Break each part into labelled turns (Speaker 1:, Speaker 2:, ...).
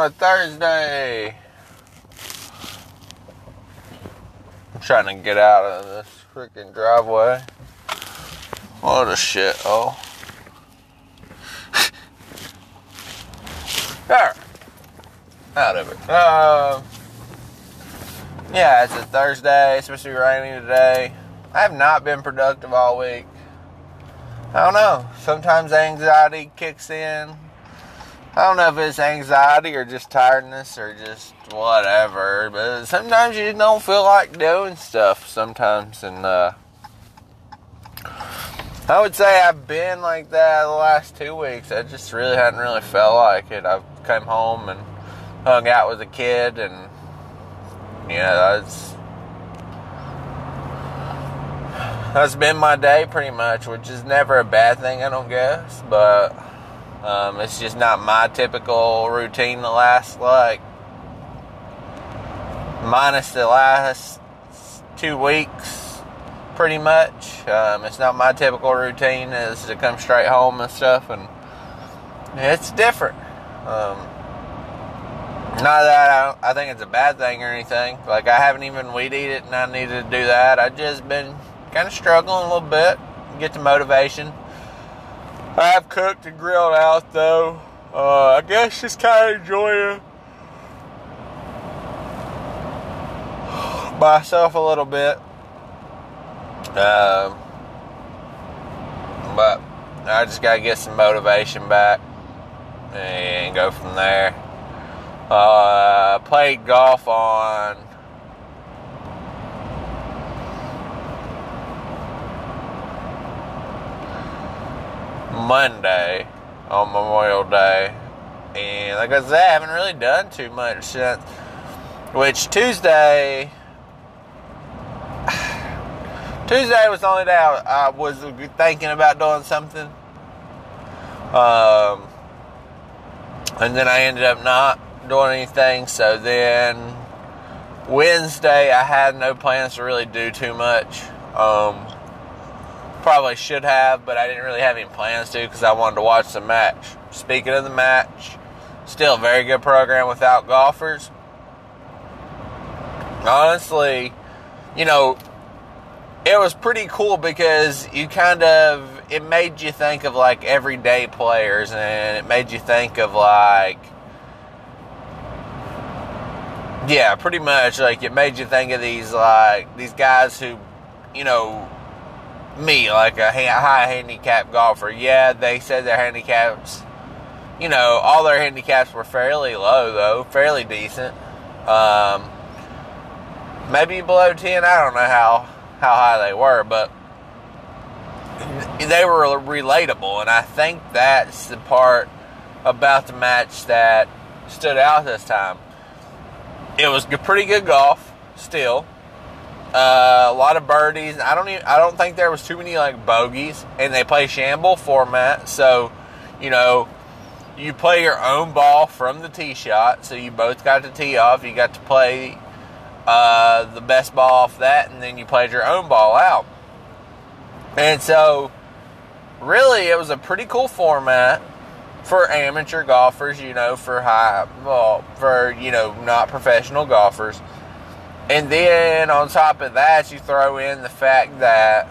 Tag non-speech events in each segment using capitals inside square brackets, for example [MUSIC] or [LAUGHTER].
Speaker 1: on a Thursday. I'm trying to get out of this freaking driveway. What a shit, oh. [LAUGHS] there. Out of it. Uh, yeah, it's a Thursday. It's supposed to be raining today. I have not been productive all week. I don't know. Sometimes anxiety kicks in. I don't know if it's anxiety or just tiredness or just whatever, but sometimes you don't feel like doing stuff sometimes. And uh, I would say I've been like that the last two weeks. I just really hadn't really felt like it. I came home and hung out with a kid, and you know, that's that's been my day pretty much, which is never a bad thing, I don't guess, but um, it's just not my typical routine the last, like, minus the last two weeks, pretty much. Um, it's not my typical routine is to come straight home and stuff, and it's different. Um, not that I, I think it's a bad thing or anything. Like, I haven't even weed eat it and I needed to do that. I've just been kind of struggling a little bit, get the motivation I have cooked and grilled out though. Uh, I guess just kind of enjoying myself a little bit. Um, but I just gotta get some motivation back and go from there. Uh, played golf on Monday on Memorial Day. And like I said, I haven't really done too much since. Which Tuesday. [SIGHS] Tuesday was the only day I, was thinking about doing something. Um, and then I ended up not doing anything. So then Wednesday, I had no plans to really do too much. Um, Probably should have, but I didn't really have any plans to because I wanted to watch the match. Speaking of the match, still very good program without golfers. Honestly, you know, it was pretty cool because you kind of it made you think of like everyday players and it made you think of like yeah, pretty much like it made you think of these like these guys who you know me, like a high handicap golfer. Yeah, they said their handicaps, you know, all their handicaps were fairly low, though, fairly decent. Um, maybe below 10. I don't know how, how high they were, but they were relatable. And I think that's the part about the match that stood out this time. It was pretty good golf, still. Uh, a lot of birdies. I don't even. I don't think there was too many like bogeys, and they play shamble format. So, you know, you play your own ball from the tee shot. So you both got to tee off. You got to play uh, the best ball off that, and then you played your own ball out. And so, really, it was a pretty cool format for amateur golfers. You know, for high, well, for you know, not professional golfers. And then on top of that, you throw in the fact that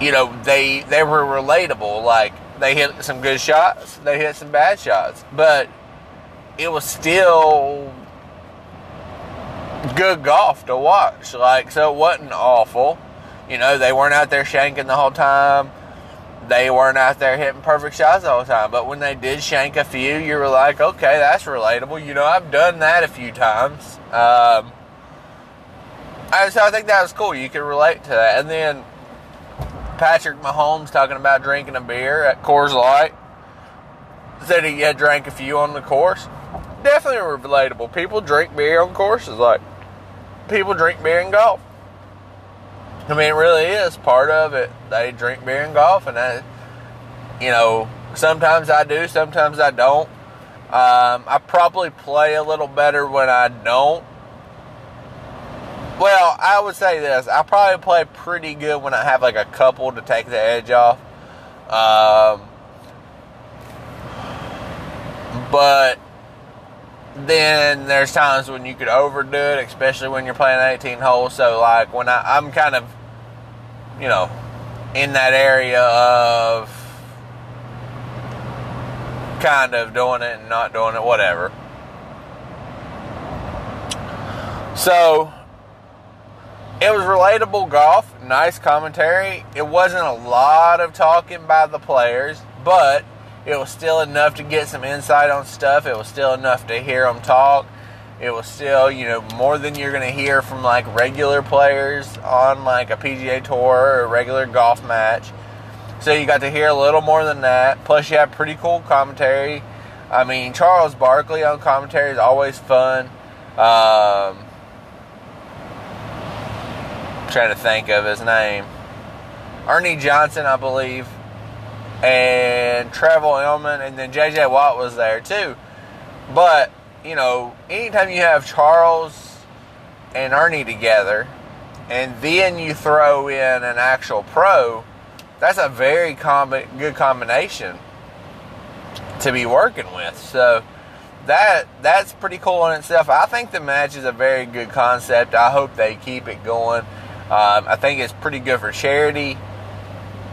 Speaker 1: you know they they were relatable. Like they hit some good shots, they hit some bad shots, but it was still good golf to watch. Like so, it wasn't awful. You know, they weren't out there shanking the whole time they weren't out there hitting perfect shots all the time. But when they did shank a few, you were like, okay, that's relatable. You know, I've done that a few times. Um, and so I think that was cool. You could relate to that. And then Patrick Mahomes talking about drinking a beer at Coors Light. Said he had drank a few on the course. Definitely relatable. People drink beer on courses. Like, people drink beer in golf. I mean, it really is part of it. They drink beer and golf, and that, you know, sometimes I do, sometimes I don't. Um, I probably play a little better when I don't. Well, I would say this: I probably play pretty good when I have like a couple to take the edge off. Um, but then there's times when you could overdo it, especially when you're playing 18 holes. So like when I, I'm kind of, you know, in that area of kind of doing it and not doing it, whatever. So it was relatable golf, nice commentary. It wasn't a lot of talking by the players, but it was still enough to get some insight on stuff. It was still enough to hear them talk. It was still, you know, more than you're going to hear from like regular players on like a PGA Tour or a regular golf match. So you got to hear a little more than that. Plus, you have pretty cool commentary. I mean, Charles Barkley on commentary is always fun. Um, trying to think of his name. Ernie Johnson, I believe, and Trevor Immelman, and then J.J. Watt was there too. But you know, anytime you have Charles and Ernie together, and then you throw in an actual pro, that's a very com- good combination to be working with. So that that's pretty cool in itself. I think the match is a very good concept. I hope they keep it going. Um, I think it's pretty good for charity.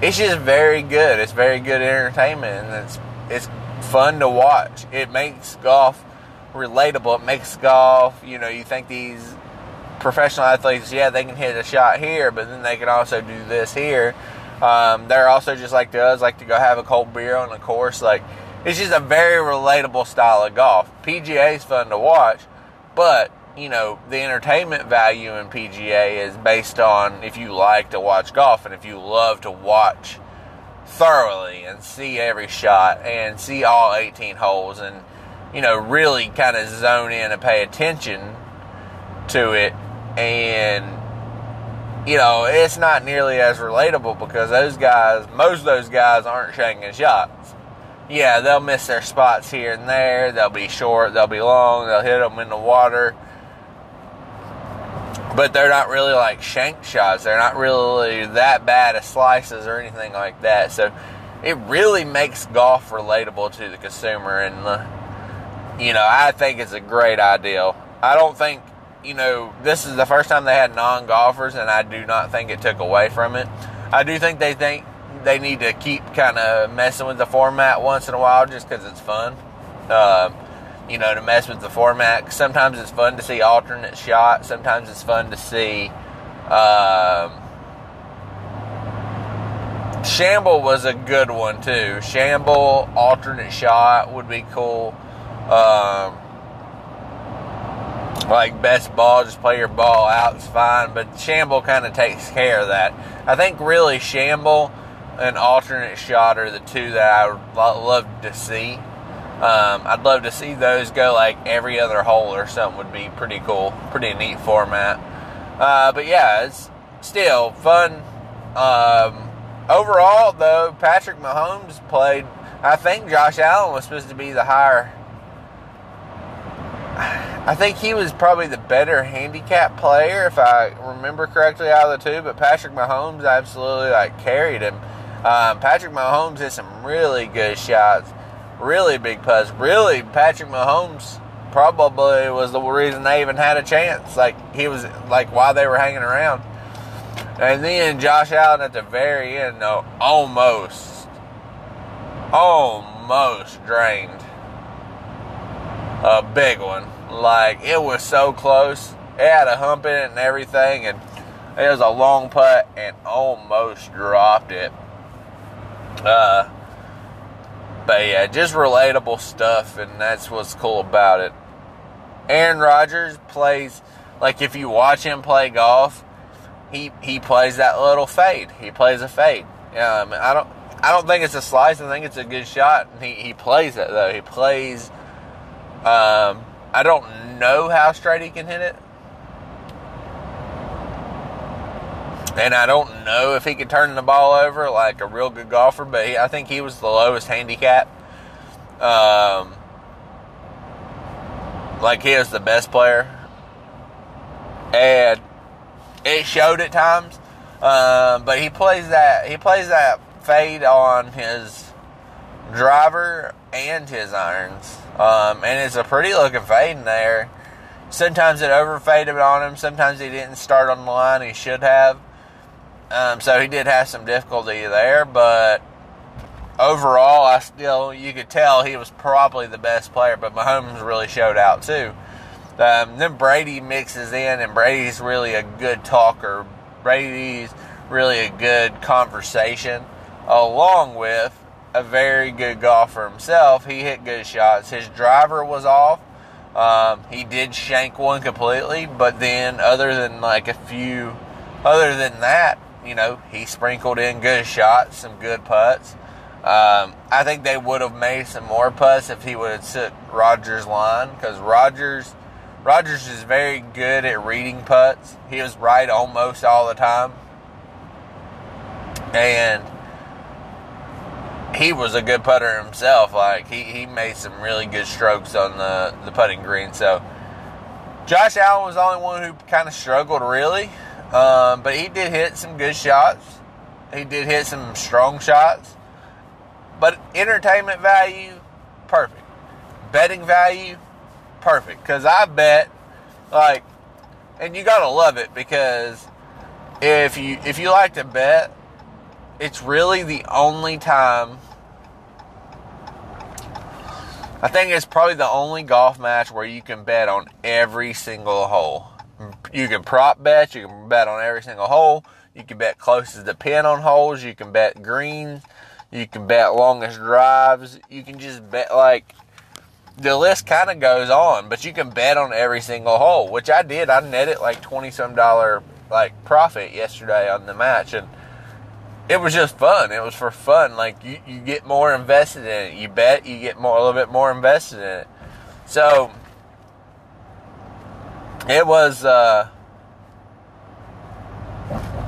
Speaker 1: It's just very good. It's very good entertainment, and it's it's fun to watch. It makes golf relatable. It makes golf. You know, you think these professional athletes, yeah, they can hit a shot here, but then they can also do this here. Um, they're also just like us, like to go have a cold beer on the course. Like it's just a very relatable style of golf. PGA is fun to watch, but you know, the entertainment value in PGA is based on if you like to watch golf and if you love to watch thoroughly and see every shot and see all 18 holes and, you know, really kind of zone in and pay attention to it. And, you know, it's not nearly as relatable because those guys, most of those guys aren't shanking shots. Yeah, they'll miss their spots here and there. They'll be short, they'll be long, they'll hit them in the water but they're not really like shank shots. They're not really that bad as slices or anything like that. So it really makes golf relatable to the consumer, and uh, you know I think it's a great idea. I don't think you know this is the first time they had non golfers, and I do not think it took away from it. I do think they think they need to keep kind of messing with the format once in a while, just because it's fun. Uh, you know, to mess with the format. Sometimes it's fun to see alternate shots. Sometimes it's fun to see. Um, Shamble was a good one too. Shamble alternate shot would be cool. Um, like best ball, just play your ball out. It's fine, but Shamble kind of takes care of that. I think really Shamble and alternate shot are the two that I would love to see. Um, I'd love to see those go like every other hole or something would be pretty cool, pretty neat format. Uh, but yeah, it's still fun. Um, overall, though, Patrick Mahomes played. I think Josh Allen was supposed to be the higher. I think he was probably the better handicap player, if I remember correctly, out of the two. But Patrick Mahomes absolutely like carried him. Um, Patrick Mahomes hit some really good shots really big putts. Really, Patrick Mahomes probably was the reason they even had a chance. Like he was like why they were hanging around. And then Josh Allen at the very end, though, almost, almost drained a big one. Like it was so close. It had a hump in it and everything, and it was a long putt and almost dropped it. Uh, but yeah, just relatable stuff, and that's what's cool about it. Aaron Rodgers plays like if you watch him play golf, he he plays that little fade. He plays a fade. Yeah, I, mean, I don't I don't think it's a slice. I think it's a good shot. He he plays it though. He plays. Um, I don't know how straight he can hit it. And I don't know if he could turn the ball over like a real good golfer, but he, I think he was the lowest handicap. Um, like he was the best player, and it showed at times. Um, but he plays that he plays that fade on his driver and his irons. Um, and it's a pretty looking fade in there. Sometimes it overfaded on him. Sometimes he didn't start on the line. He should have. Um, so he did have some difficulty there, but overall, I still you could tell he was probably the best player. But Mahomes really showed out too. Um, then Brady mixes in, and Brady's really a good talker. Brady's really a good conversation, along with a very good golfer himself. He hit good shots. His driver was off. Um, he did shank one completely, but then other than like a few, other than that, you know, he sprinkled in good shots, some good putts. Um, I think they would have made some more putts if he would have took Rodgers' line because Rodgers, Rodgers is very good at reading putts. He was right almost all the time, and he was a good putter himself. Like he, he made some really good strokes on the, the putting green. So Josh Allen was the only one who kind of struggled really. Um, but he did hit some good shots. He did hit some strong shots. But entertainment value, perfect. Betting value, perfect. Because I bet, like, and you gotta love it because if you if you like to bet, it's really the only time I think it's probably the only golf match where you can bet on every single hole. Mm-hmm. You can prop bet, you can bet on every single hole, you can bet closest to pin on holes, you can bet greens, you can bet longest drives, you can just bet like the list kind of goes on, but you can bet on every single hole, which I did. I netted like 20 some dollar like profit yesterday on the match and it was just fun. It was for fun. Like you, you get more invested in it. You bet, you get more a little bit more invested in it. So it was uh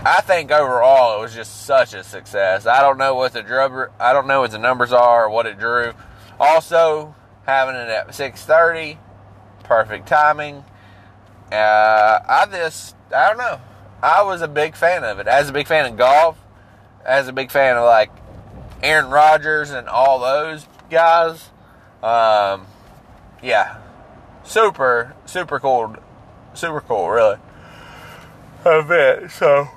Speaker 1: I think overall it was just such a success. I don't know what the drummer I don't know what the numbers are or what it drew. Also having it at 6:30 perfect timing. Uh I just I don't know. I was a big fan of it. As a big fan of golf, as a big fan of like Aaron Rodgers and all those guys. Um, yeah, super, super cool, super cool, really. Event. So,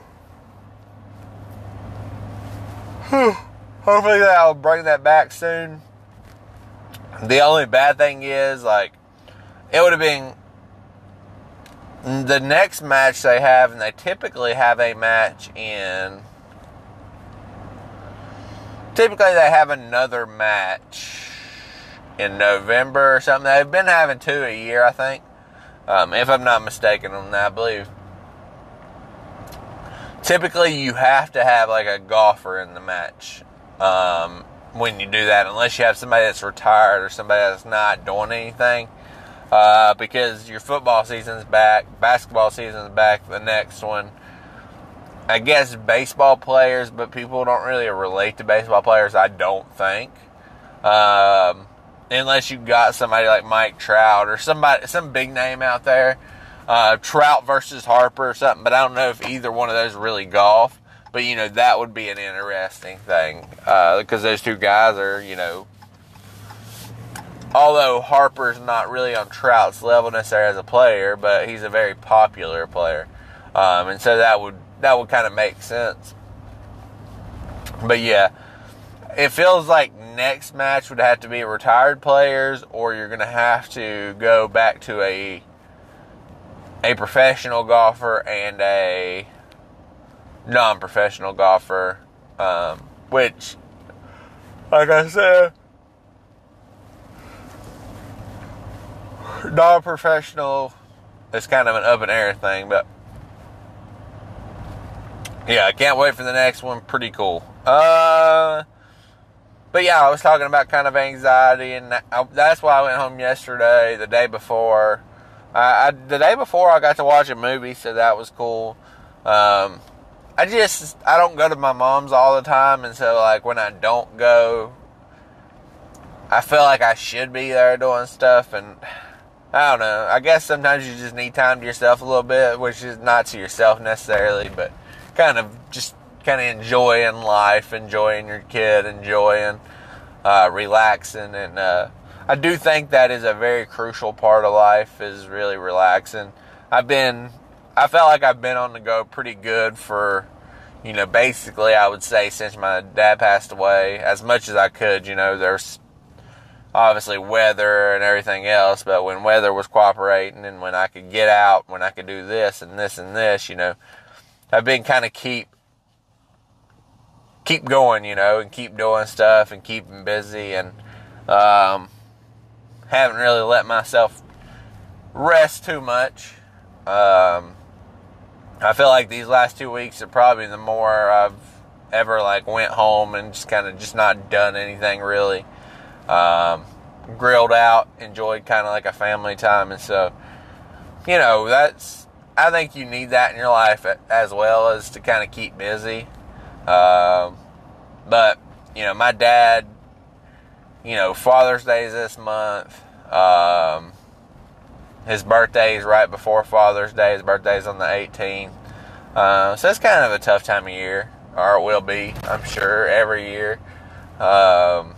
Speaker 1: hopefully I'll bring that back soon. The only bad thing is, like, it would have been the next match they have, and they typically have a match in typically they have another match in November or something. They've been having two a year, I think. Um, if I'm not mistaken I believe. Typically, you have to have like a golfer in the match um, when you do that, unless you have somebody that's retired or somebody that's not doing anything. Uh, because your football season's back, basketball season's back, the next one. I guess baseball players, but people don't really relate to baseball players. I don't think, um, unless you got somebody like Mike Trout or somebody, some big name out there. Uh, Trout versus Harper or something, but I don't know if either one of those really golf. But you know that would be an interesting thing because uh, those two guys are you know although Harper's not really on Trout's level necessarily as a player, but he's a very popular player. Um, and so that would that would kind of make sense. But yeah, it feels like next match would have to be retired players, or you're going to have to go back to a a professional golfer and a non-professional golfer, um, which, like I said, non-professional is kind of an up and air thing, but yeah, I can't wait for the next one. Pretty cool. Uh, but yeah, I was talking about kind of anxiety, and I, that's why I went home yesterday, the day before. I, the day before, I got to watch a movie, so that was cool. Um, I just I don't go to my mom's all the time, and so like when I don't go, I feel like I should be there doing stuff, and I don't know. I guess sometimes you just need time to yourself a little bit, which is not to yourself necessarily, but kind of just kind of enjoying life, enjoying your kid, enjoying uh, relaxing, and uh, I do think that is a very crucial part of life is really relaxing. I've been, I felt like I've been on the go pretty good for, you know, basically I would say since my dad passed away, as much as I could. You know, there's obviously weather and everything else, but when weather was cooperating and when I could get out, when I could do this and this and this, you know, I've been kind of keep keep going, you know, and keep doing stuff and keeping busy and um, haven't really let myself rest too much. Um, I feel like these last two weeks are probably the more I've ever like went home and just kind of just not done anything really. Um, grilled out, enjoyed kind of like a family time, and so you know that's I think you need that in your life as well as to kind of keep busy. Um, but you know, my dad, you know, Father's Day is this month. Um, his birthday is right before Father's Day. His birthday is on the 18th. Uh, so it's kind of a tough time of year, or it will be, I'm sure, every year. Um,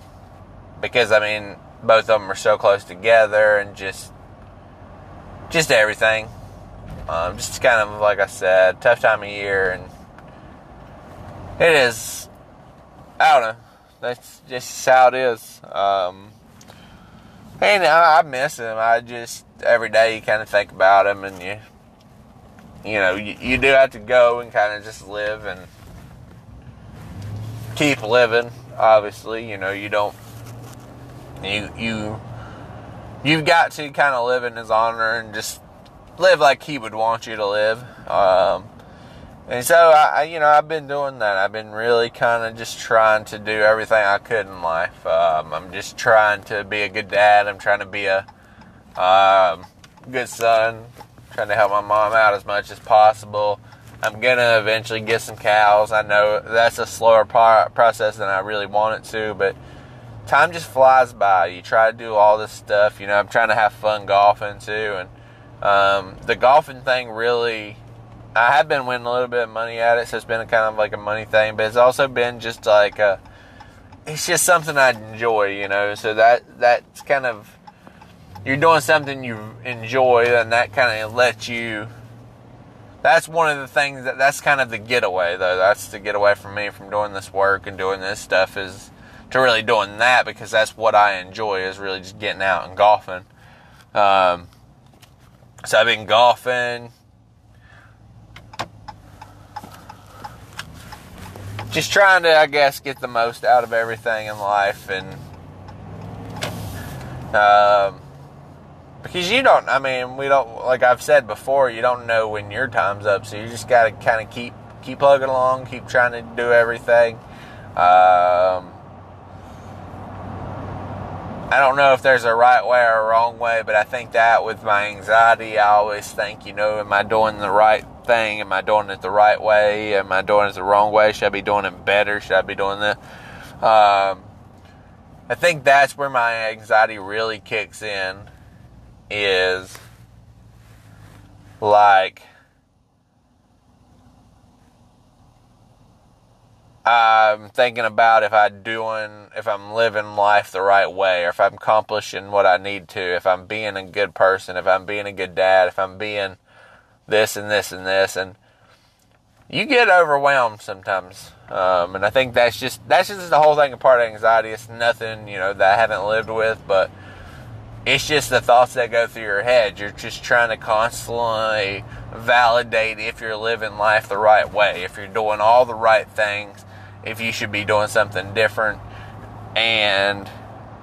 Speaker 1: because I mean, both of them are so close together, and just, just everything. Um, just kind of like I said, tough time of year, and it is. I don't know. That's just how it is. Um, and I, I miss him. I just every day you kind of think about him, and you, you know, you, you do have to go and kind of just live and keep living. Obviously, you know, you don't. You you you've got to kind of live in his honor and just live like he would want you to live. Um, and so I, you know, I've been doing that. I've been really kind of just trying to do everything I could in life. Um, I'm just trying to be a good dad. I'm trying to be a um, good son. Trying to help my mom out as much as possible. I'm gonna eventually get some cows. I know that's a slower process than I really want it to, but time just flies by. You try to do all this stuff. You know, I'm trying to have fun golfing too, and um, the golfing thing really, I have been winning a little bit of money at it, so it's been kind of like a money thing, but it's also been just like a, it's just something I enjoy, you know. So that that's kind of you're doing something you enjoy, and that kind of lets you. That's one of the things that that's kind of the getaway, though. That's the getaway from me from doing this work and doing this stuff is to really doing that because that's what I enjoy is really just getting out and golfing. Um, so I've been golfing. Just trying to, I guess, get the most out of everything in life, and um, because you don't. I mean, we don't. Like I've said before, you don't know when your time's up, so you just got to kind of keep keep plugging along, keep trying to do everything. Um, I don't know if there's a right way or a wrong way, but I think that with my anxiety, I always think, you know, am I doing the right thing? Am I doing it the right way? Am I doing it the wrong way? Should I be doing it better? Should I be doing that? Um, I think that's where my anxiety really kicks in is like I'm thinking about if I'm doing, if I'm living life the right way, or if I'm accomplishing what I need to, if I'm being a good person, if I'm being a good dad, if I'm being this and this and this, and you get overwhelmed sometimes. Um, and I think that's just that's just the whole thing. A part of anxiety. It's nothing you know that I haven't lived with, but it's just the thoughts that go through your head. You're just trying to constantly validate if you're living life the right way, if you're doing all the right things, if you should be doing something different. And,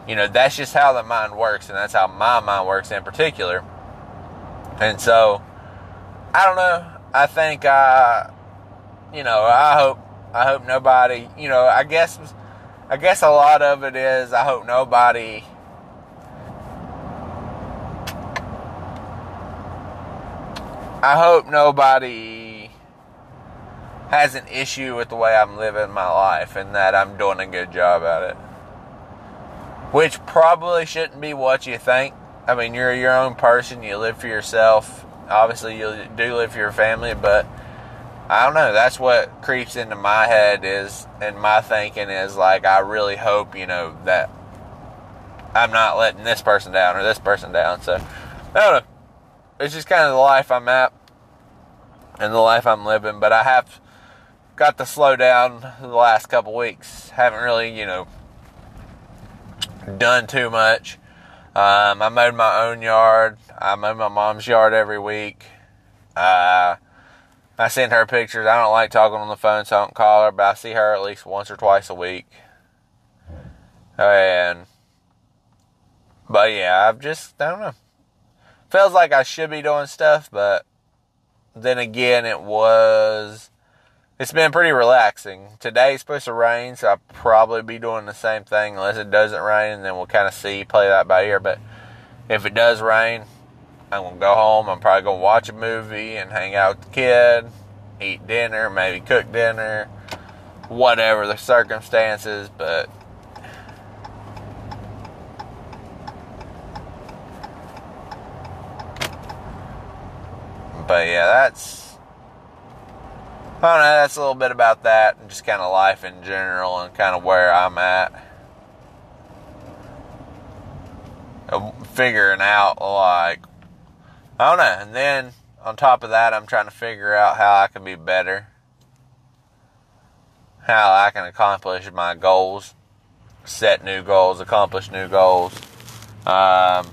Speaker 1: you know, that's just how the mind works, and that's how my mind works in particular. And so, I don't know. I think, uh, you know, I hope, I hope nobody, you know, I guess, I guess a lot of it is I hope nobody. I hope nobody has an issue with the way I'm living my life and that I'm doing a good job at it. Which probably shouldn't be what you think. I mean, you're your own person, you live for yourself. Obviously, you do live for your family, but I don't know. That's what creeps into my head is, and my thinking is like, I really hope, you know, that I'm not letting this person down or this person down. So I don't know. It's just kind of the life I'm at and the life I'm living. But I have got to slow down the last couple weeks. Haven't really, you know, done too much. Um, I mowed my own yard. I mow my mom's yard every week. Uh, I send her pictures. I don't like talking on the phone, so I don't call her, but I see her at least once or twice a week. And, but yeah, I've just, I don't know. Feels like I should be doing stuff, but then again, it was, it's been pretty relaxing. Today's supposed to rain, so I'll probably be doing the same thing unless it doesn't rain, and then we'll kind of see, play that by ear. But if it does rain, I'm gonna go home. I'm probably gonna watch a movie and hang out with the kid, eat dinner, maybe cook dinner, whatever the circumstances. But but yeah, that's I don't know. That's a little bit about that, and just kind of life in general, and kind of where I'm at. Figuring out like I don't know, and then on top of that, I'm trying to figure out how I can be better, how I can accomplish my goals, set new goals, accomplish new goals. Um,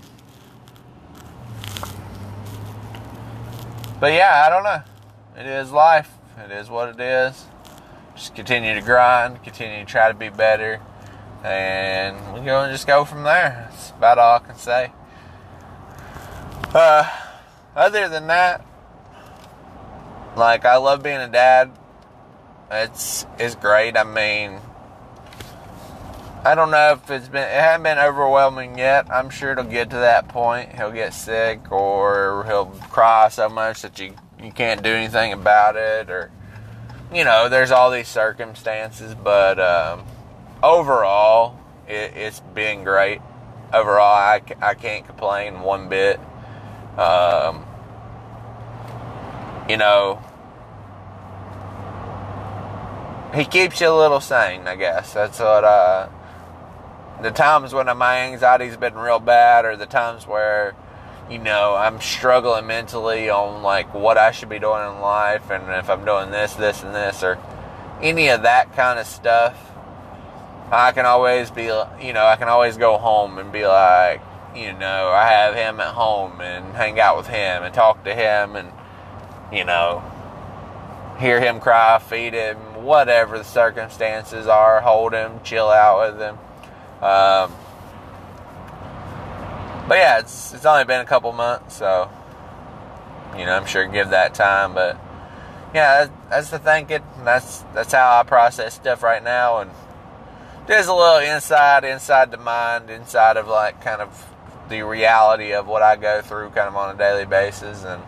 Speaker 1: But yeah, I don't know. It is life. It is what it is. Just continue to grind, continue to try to be better, and we go and just go from there. That's about all I can say. Uh, other than that, like I love being a dad. It's it's great. I mean, I don't know if it's been it hasn't been overwhelming yet. I'm sure it'll get to that point. He'll get sick or he'll cry so much that you you can't do anything about it or you know, there's all these circumstances, but um, overall, it, it's been great. Overall, I, I can't complain one bit. Um, you know, he keeps you a little sane, I guess. That's what uh, the times when my anxiety's been real bad or the times where you know i'm struggling mentally on like what i should be doing in life and if i'm doing this this and this or any of that kind of stuff i can always be you know i can always go home and be like you know i have him at home and hang out with him and talk to him and you know hear him cry feed him whatever the circumstances are hold him chill out with him um, but yeah, it's it's only been a couple months, so you know I'm sure give that time. But yeah, that's the thinking. That's that's how I process stuff right now, and there's a little inside inside the mind, inside of like kind of the reality of what I go through, kind of on a daily basis, and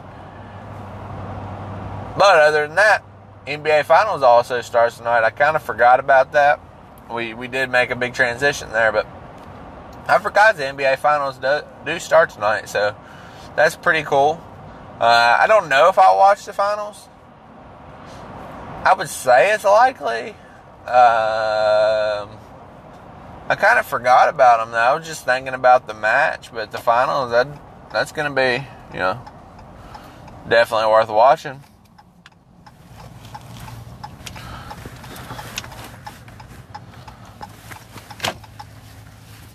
Speaker 1: but other than that, NBA Finals also starts tonight. I kind of forgot about that we we did make a big transition there, but I forgot the NBA Finals do, do start tonight, so that's pretty cool. Uh, I don't know if I'll watch the finals. I would say it's likely. Um, I kind of forgot about them though. I was just thinking about the match, but the finals that that's going to be, you know, definitely worth watching.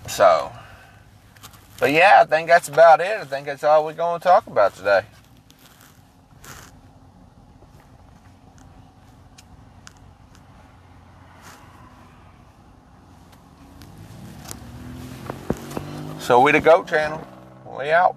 Speaker 1: So, but yeah, I think that's about it. I think that's all we're going to talk about today. So we the GOAT channel. We out.